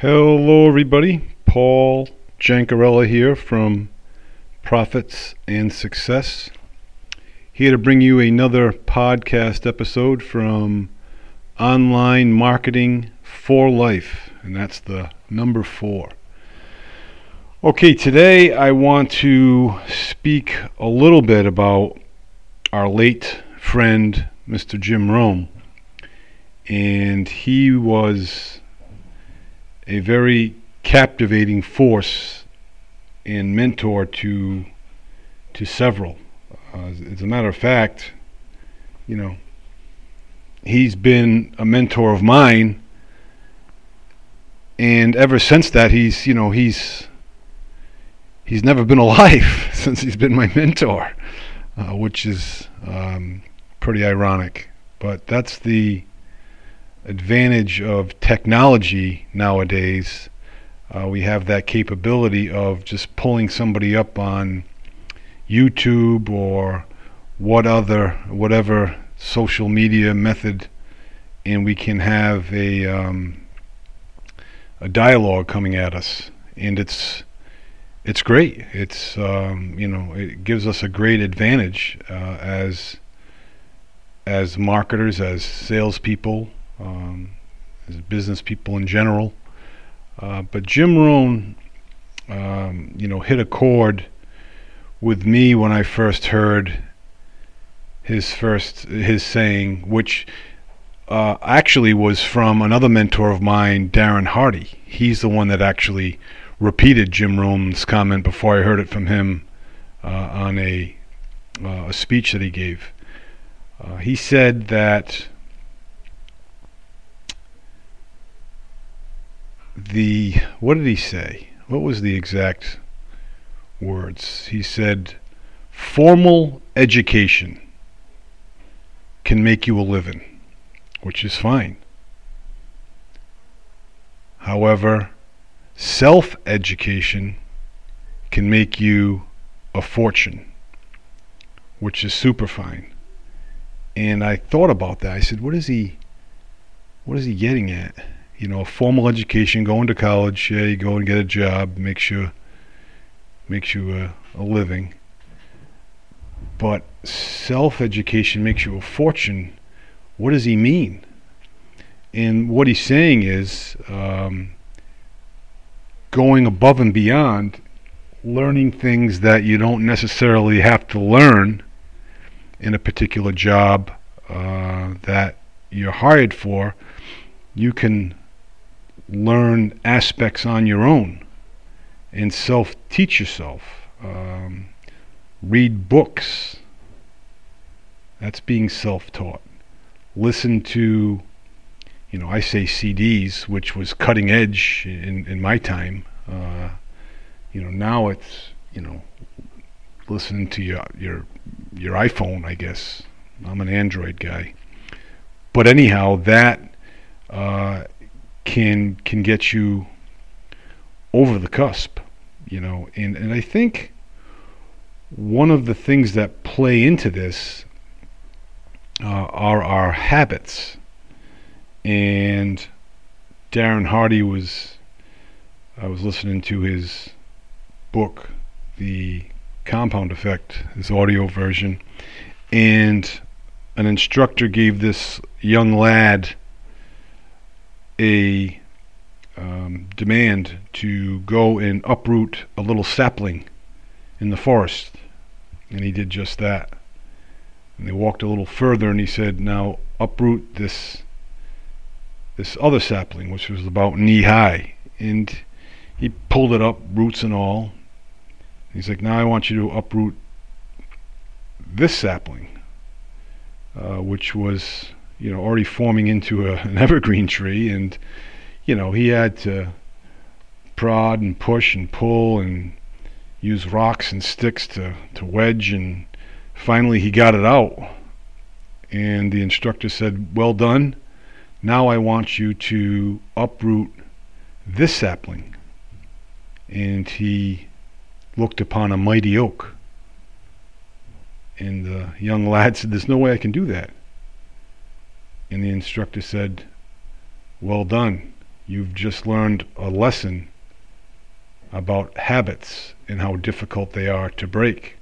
Hello, everybody. Paul Jancarella here from Profits and Success. Here to bring you another podcast episode from Online Marketing for Life, and that's the number four. Okay, today I want to speak a little bit about our late friend, Mr. Jim Rohn. And he was a very captivating force and mentor to to several. Uh, as a matter of fact, you know, he's been a mentor of mine, and ever since that, he's you know he's he's never been alive since he's been my mentor, uh, which is um, pretty ironic. But that's the advantage of technology nowadays. Uh, we have that capability of just pulling somebody up on YouTube or what other whatever social media method, and we can have a um, a dialogue coming at us, and it's it's great. It's um, you know it gives us a great advantage uh, as as marketers, as salespeople, um, as business people in general. Uh, but Jim Rohn, um, you know, hit a chord with me when I first heard his first his saying, which uh, actually was from another mentor of mine, Darren Hardy. He's the one that actually repeated Jim Rohn's comment before I heard it from him uh, on a uh, a speech that he gave. Uh, he said that the what did he say? What was the exact words? He said, "Formal education can make you a living, which is fine. However, self-education can make you a fortune, which is super fine." And I thought about that. I said, "What is he? What is he getting at?" You know, formal education, going to college, yeah, you go and get a job, makes you makes you a, a living. But self-education makes you a fortune. What does he mean? And what he's saying is um, going above and beyond, learning things that you don't necessarily have to learn in a particular job uh, that you're hired for. You can learn aspects on your own and self teach yourself. Um, read books. That's being self taught. Listen to, you know, I say CDs, which was cutting edge in, in my time. Uh, you know, now it's, you know, listening to your, your, your iPhone, I guess. I'm an Android guy. But anyhow, that uh, can can get you over the cusp, you know. And and I think one of the things that play into this uh, are our habits. And Darren Hardy was I was listening to his book, The Compound Effect, his audio version, and an instructor gave this young lad a um, demand to go and uproot a little sapling in the forest. And he did just that. And they walked a little further and he said, Now uproot this this other sapling, which was about knee high. And he pulled it up, roots and all. He's like, Now I want you to uproot this sapling, uh, which was you know, already forming into a, an evergreen tree, and you know, he had to prod and push and pull and use rocks and sticks to, to wedge, and finally he got it out. And the instructor said, Well done. Now I want you to uproot this sapling. And he looked upon a mighty oak. And the young lad said, There's no way I can do that. And the instructor said, Well done. You've just learned a lesson about habits and how difficult they are to break.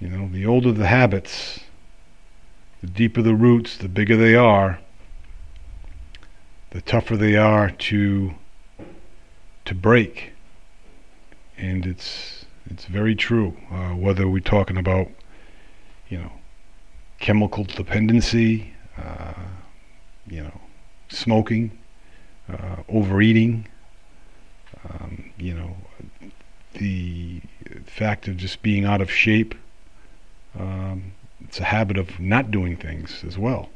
You know, the older the habits, the deeper the roots, the bigger they are, the tougher they are to to break. And it's it's very true. Uh, whether we're talking about, you know, chemical dependency, uh, you know, smoking, uh, overeating, um, you know, the fact of just being out of shape. Um, it's a habit of not doing things as well.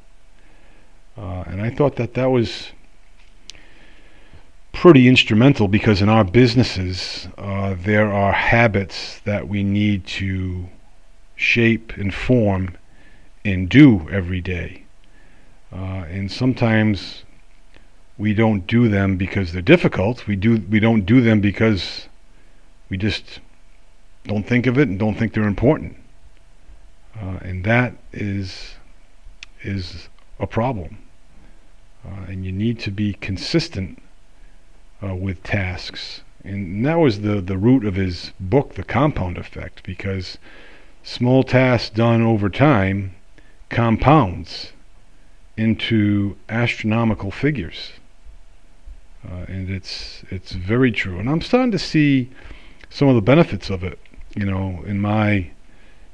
Uh, and I thought that that was pretty instrumental because in our businesses, uh, there are habits that we need to shape and form and do every day. Uh, and sometimes we don't do them because they're difficult. We do we don't do them because we just don't think of it and don't think they're important. Uh, and that is is a problem. Uh, and you need to be consistent uh, with tasks. And that was the, the root of his book, The Compound Effect, because small tasks done over time compounds into astronomical figures. Uh, and it's it's very true. And I'm starting to see some of the benefits of it, you know, in my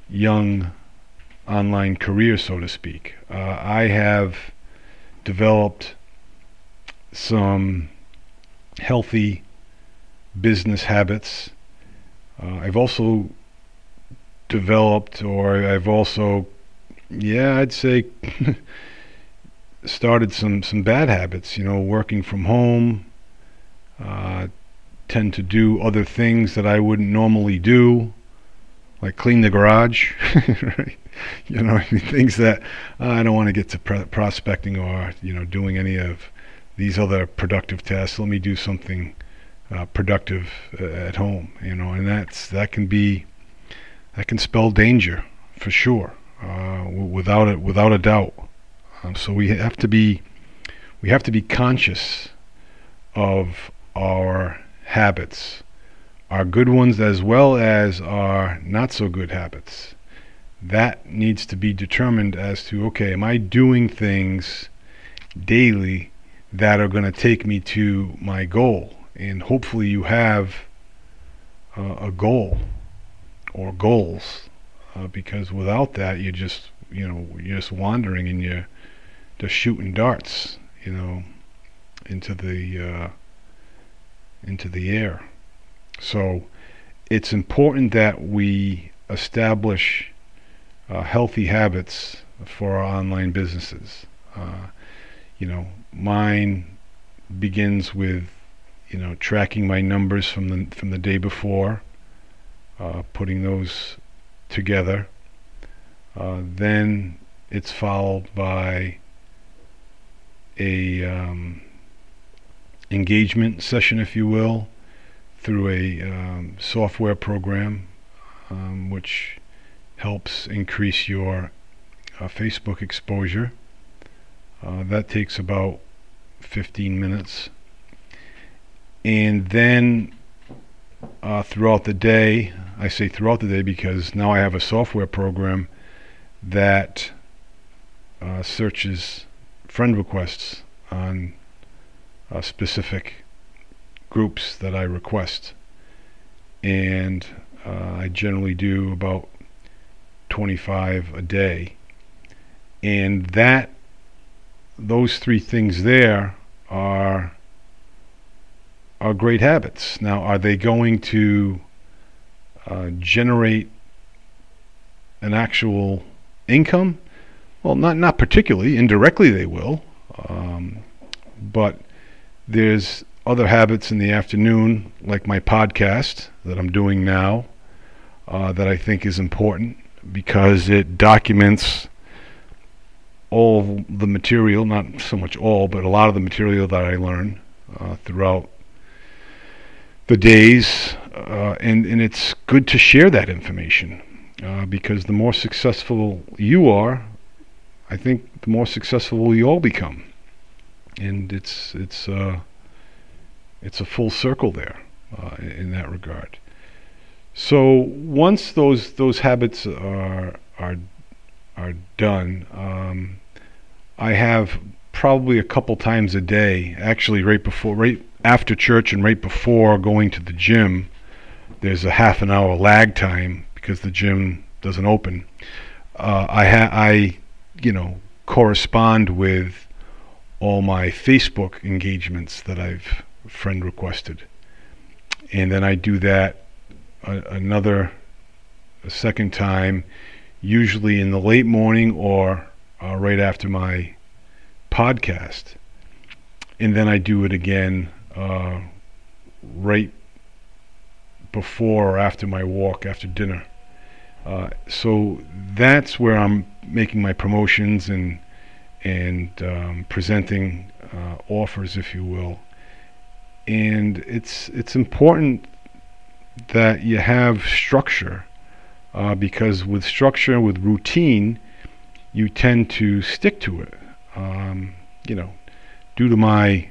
young online career, so to speak. Uh, I have developed some healthy business habits. Uh, I've also developed, or I've also, yeah, I'd say, started some some bad habits. You know, working from home. Uh, tend to do other things that I wouldn't normally do, like clean the garage. right? You know, things that uh, I don't want to get to pr- prospecting or you know doing any of these other productive tasks. Let me do something uh, productive uh, at home. You know, and that's that can be that can spell danger for sure, uh, without it, without a doubt. Um, so we have to be we have to be conscious of our habits, our good ones as well as our not so good habits. That needs to be determined as to okay, am I doing things daily that are going to take me to my goal. And hopefully, you have uh, a goal or goals, uh, because without that, you're just you know you're just wandering and you're just shooting darts, you know, into the uh, into the air. So it's important that we establish uh, healthy habits for our online businesses. Uh, you know, mine begins with you know tracking my numbers from the from the day before, uh, putting those together. Uh, then it's followed by a um, engagement session, if you will, through a um, software program, um, which helps increase your uh, Facebook exposure. Uh, that takes about 15 minutes. And then uh, throughout the day, I say throughout the day because now I have a software program that uh, searches friend requests on uh, specific groups that I request. And uh, I generally do about 25 a day. And that those three things there are are great habits. Now, are they going to uh, generate an actual income? Well, not not particularly. Indirectly, they will. Um, but there's other habits in the afternoon, like my podcast that I'm doing now, uh, that I think is important because it documents all the material, not so much all, but a lot of the material that I learn uh, throughout the days, uh, and and it's good to share that information uh, because the more successful you are, I think the more successful we all become. and it's it's uh, it's a full circle there uh, in that regard. So once those those habits are are are done, um, I have probably a couple times a day, actually right before, right after church and right before going to the gym. There's a half an hour lag time because the gym doesn't open. Uh, I ha- I you know correspond with all my Facebook engagements that I've friend requested, and then I do that a- another a second time, usually in the late morning or uh, right after my podcast, and then I do it again uh, right before or after my walk after dinner. Uh, so that's where I'm making my promotions and and um, presenting uh, offers, if you will. And it's it's important that you have structure uh, because with structure, with routine, you tend to stick to it. Um, you know, due to my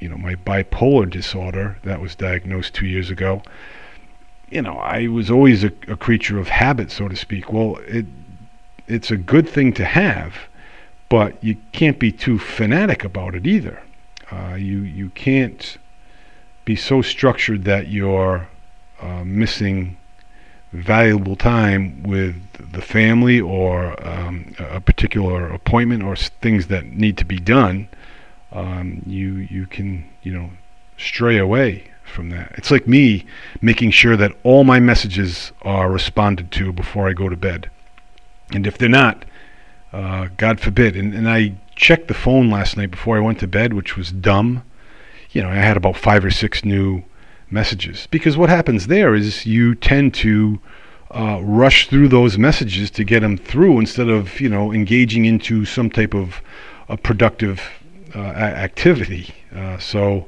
you know my bipolar disorder that was diagnosed two years ago you know, I was always a, a creature of habit, so to speak. Well, it it's a good thing to have, but you can't be too fanatic about it either. Uh, you you can't be so structured that you're uh, missing valuable time with the family or um, a particular appointment or things that need to be done. Um, you you can you know stray away from that. It's like me making sure that all my messages are responded to before I go to bed. And if they're not, uh, God forbid. And, and I checked the phone last night before I went to bed, which was dumb. You know, I had about five or six new messages. Because what happens there is you tend to uh, rush through those messages to get them through instead of, you know, engaging into some type of a productive uh, activity. Uh, so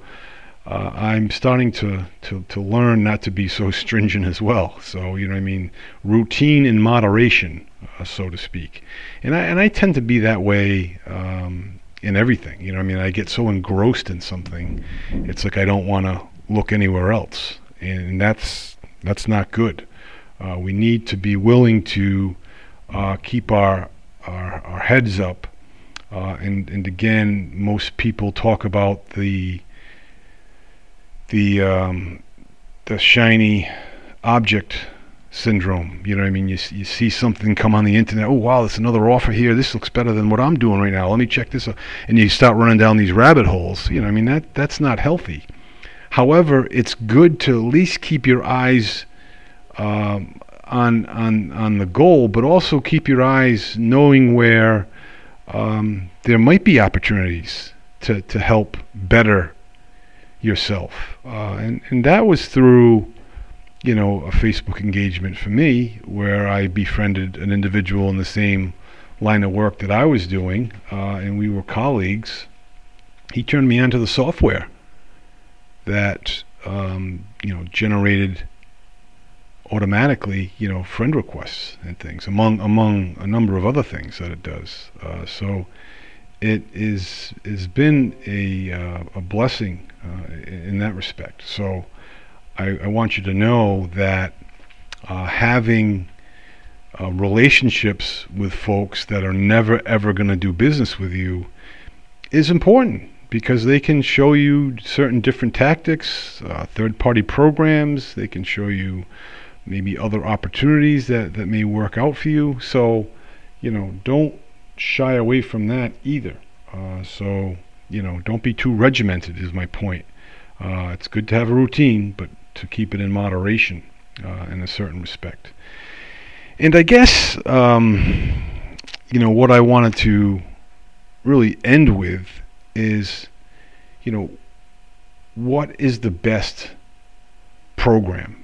uh, I'm starting to, to, to learn not to be so stringent as well. So, you know I mean? Routine in moderation, uh, so to speak. And I, and I tend to be that way um, in everything. You know I mean? I get so engrossed in something, it's like I don't want to look anywhere else. And that's, that's not good. Uh, we need to be willing to uh, keep our, our, our heads up. Uh, and, and again, most people talk about the the um, the shiny object syndrome. You know what I mean? You you see something come on the internet. Oh wow, there's another offer here. This looks better than what I'm doing right now. Let me check this out. And you start running down these rabbit holes. You know, I mean that that's not healthy. However, it's good to at least keep your eyes um, on on on the goal, but also keep your eyes knowing where um, there might be opportunities to to help better yourself. Uh, and, and that was through, you know, a Facebook engagement for me where I befriended an individual in the same line of work that I was doing, uh, and we were colleagues. He turned me onto the software that, um, you know, generated automatically, you know, friend requests and things, among among a number of other things that it does. Uh, so it is has been a uh, a blessing uh, in that respect. So I, I, want you to know that uh, having uh, relationships with folks that are never ever going to do business with you is important because they can show you certain different tactics, uh, third party programs, they can show you maybe other opportunities that, that may work out for you. So, you know, don't shy away from that either. Uh, so, you know, don't be too regimented, is my point. Uh, it's good to have a routine, but to keep it in moderation uh, in a certain respect. And I guess, um, you know, what I wanted to really end with is, you know, what is the best program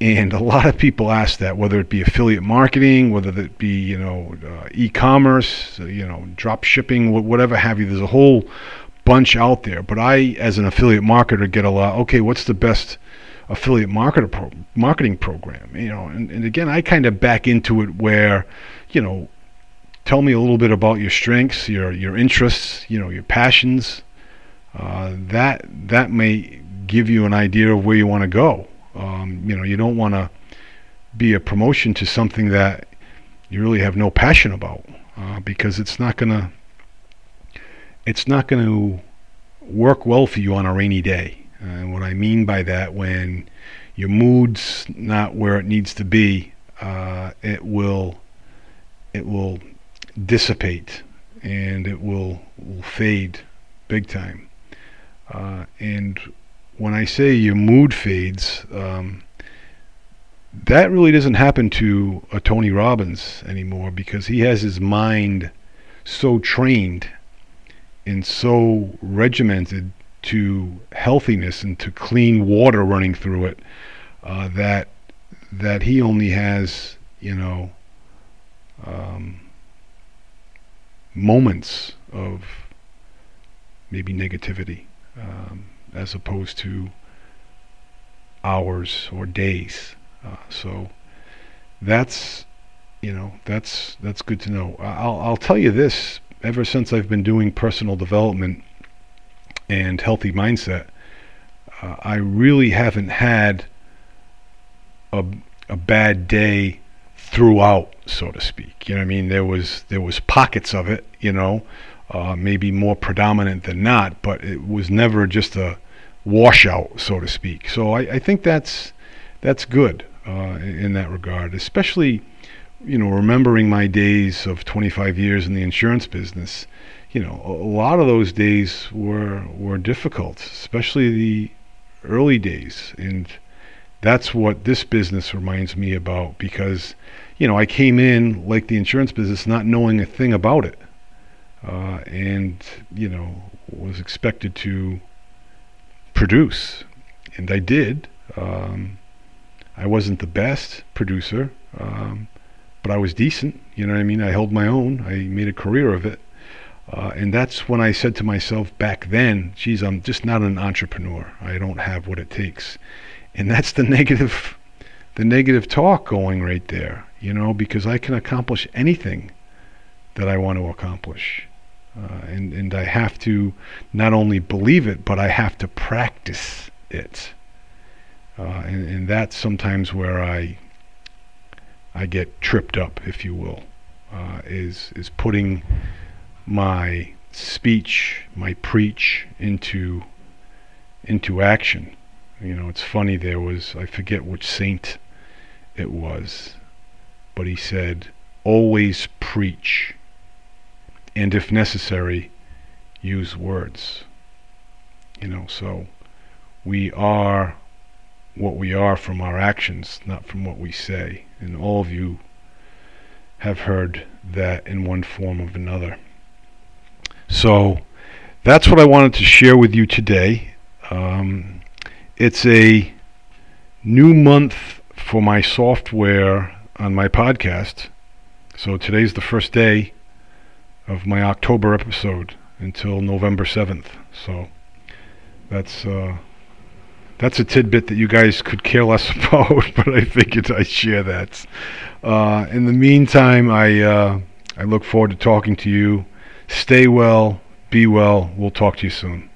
and a lot of people ask that, whether it be affiliate marketing, whether it be you know uh, e-commerce, you know drop shipping, whatever have you. There's a whole bunch out there. But I, as an affiliate marketer, get a lot. Okay, what's the best affiliate marketer pro- marketing program? You know, and, and again, I kind of back into it where, you know, tell me a little bit about your strengths, your your interests, you know, your passions. Uh, that that may give you an idea of where you want to go. Um, you know, you don't want to be a promotion to something that you really have no passion about uh, because it's not gonna it's not going to work well for you on a rainy day. And what I mean by that, when your mood's not where it needs to be, uh, it will it will dissipate and it will will fade big time. Uh, and when I say your mood fades, um, that really doesn't happen to a Tony Robbins anymore because he has his mind so trained and so regimented to healthiness and to clean water running through it uh, that that he only has you know um, moments of maybe negativity um, as opposed to hours or days. Uh, so that's you know that's that's good to know. I'll I'll tell you this ever since I've been doing personal development and healthy mindset, uh, I really haven't had a, a bad day throughout, so to speak. You know, I mean, there was there was pockets of it, you know, uh, maybe more predominant than not, but it was never just a washout, so to speak. So I, I think that's that's good uh, in that regard, especially you know, remembering my days of 25 years in the insurance business, you know, a lot of those days were were difficult, especially the early days, and that's what this business reminds me about because, you know, I came in like the insurance business not knowing a thing about it, uh, and you know, was expected to produce, and I did. Um, I wasn't the best producer. Um, but I was decent. You know what I mean? I held my own. I made a career of it. Uh, and that's when I said to myself back then, geez, I'm just not an entrepreneur. I don't have what it takes. And that's the negative, the negative talk going right there, you know, because I can accomplish anything that I want to accomplish. Uh, and, and I have to not only believe it, but I have to practice it. Uh, and, and that's sometimes where I I get tripped up, if you will, uh, is is putting my speech, my preach into into action. You know, it's funny. There was I forget which saint it was, but he said, "Always preach, and if necessary, use words." You know, so we are what we are from our actions, not from what we say. And all of you have heard that in one form or another. So that's what I wanted to share with you today. Um, it's a new month for my software on my podcast. So today's the first day of my October episode until November 7th. So that's uh, that's a tidbit that you guys could care less about, but I figured I'd share that. Uh, in the meantime, I uh, I look forward to talking to you. Stay well, be well. We'll talk to you soon.